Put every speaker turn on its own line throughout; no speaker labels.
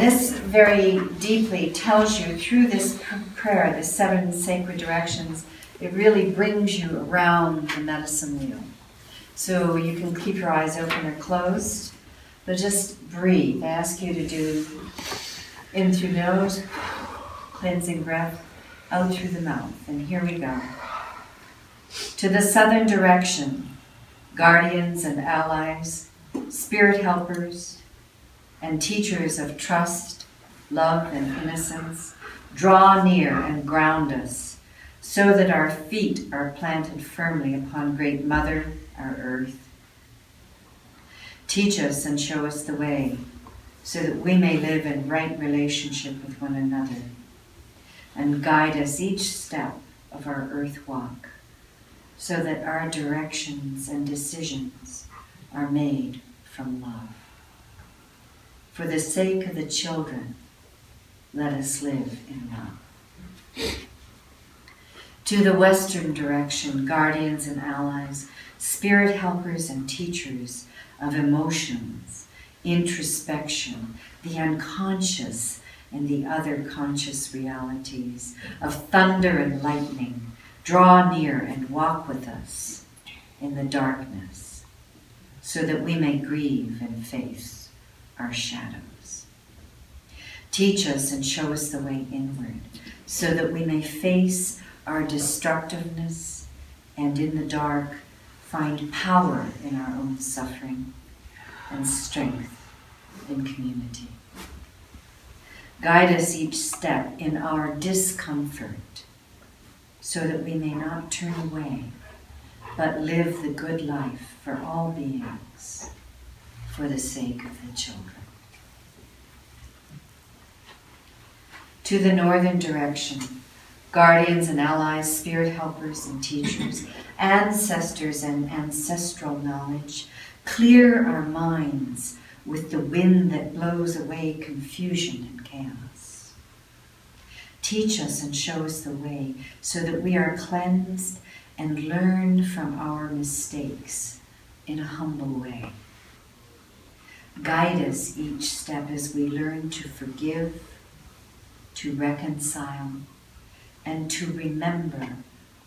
And this very deeply tells you through this prayer, the seven sacred directions, it really brings you around the medicine wheel. So you can keep your eyes open or closed, but just breathe. I ask you to do in through nose, cleansing breath, out through the mouth. And here we go. To the southern direction, guardians and allies, spirit helpers, and teachers of trust, love, and innocence, draw near and ground us so that our feet are planted firmly upon Great Mother, our earth. Teach us and show us the way so that we may live in right relationship with one another and guide us each step of our earth walk so that our directions and decisions are made from love. For the sake of the children, let us live in love. To the western direction, guardians and allies, spirit helpers and teachers of emotions, introspection, the unconscious and the other conscious realities, of thunder and lightning, draw near and walk with us in the darkness, so that we may grieve and face our shadows. Teach us and show us the way inward, so that we may face our destructiveness and in the dark find power in our own suffering and strength in community. Guide us each step in our discomfort so that we may not turn away, but live the good life for all beings for the sake of the children. To the northern direction, guardians and allies, spirit helpers and teachers, ancestors and ancestral knowledge, clear our minds with the wind that blows away confusion and chaos. Teach us and show us the way so that we are cleansed and learn from our mistakes in a humble way. Guide us each step as we learn to forgive, to reconcile, and to remember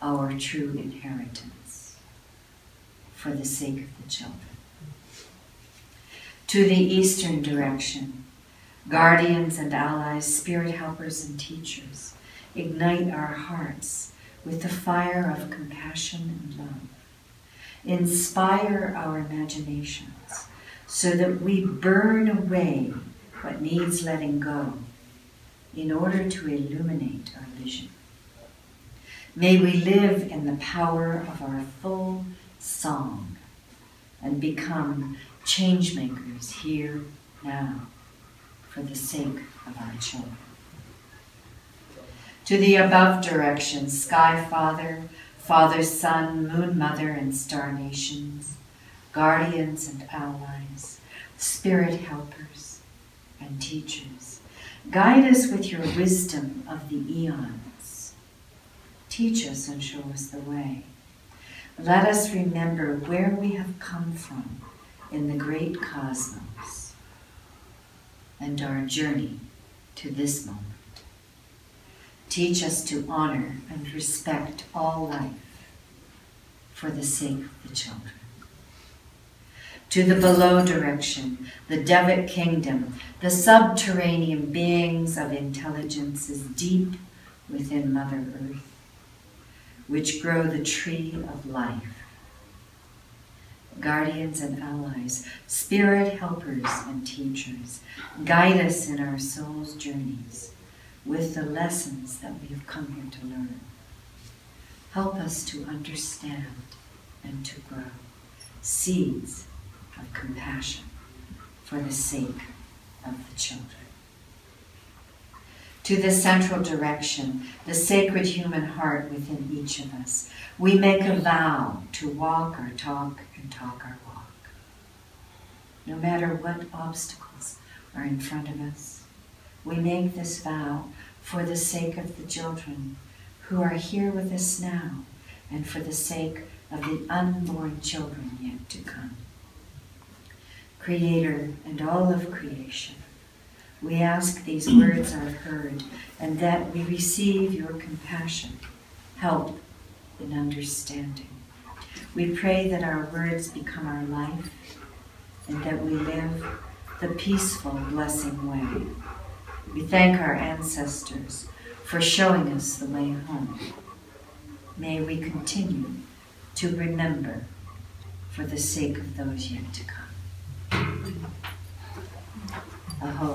our true inheritance for the sake of the children. To the eastern direction, guardians and allies, spirit helpers and teachers, ignite our hearts with the fire of compassion and love. Inspire our imaginations so that we burn away what needs letting go in order to illuminate our vision. May we live in the power of our full song and become changemakers here, now, for the sake of our children. To the above direction, Sky Father, Father, Sun, Moon Mother, and Star Nations, guardians and allies, spirit helpers and teachers, guide us with your wisdom of the eons Teach us and show us the way. Let us remember where we have come from in the great cosmos and our journey to this moment. Teach us to honor and respect all life for the sake of the children. To the below direction, the Devic kingdom, the subterranean beings of intelligence is deep within Mother Earth which grow the tree of life. Guardians and allies, spirit helpers and teachers, guide us in our soul's journeys with the lessons that we have come here to learn. Help us to understand and to grow seeds of compassion for the sake of the children to the central direction, the sacred human heart within each of us. We make a vow to walk our talk and talk our walk. No matter what obstacles are in front of us, we make this vow for the sake of the children who are here with us now and for the sake of the unborn children yet to come. Creator and all of creation, We ask these words are heard and that we receive your compassion, help, and understanding. We pray that our words become our life and that we live the peaceful, blessing way. We thank our ancestors for showing us the way home. May we continue to remember for the sake of those yet to come. Aho.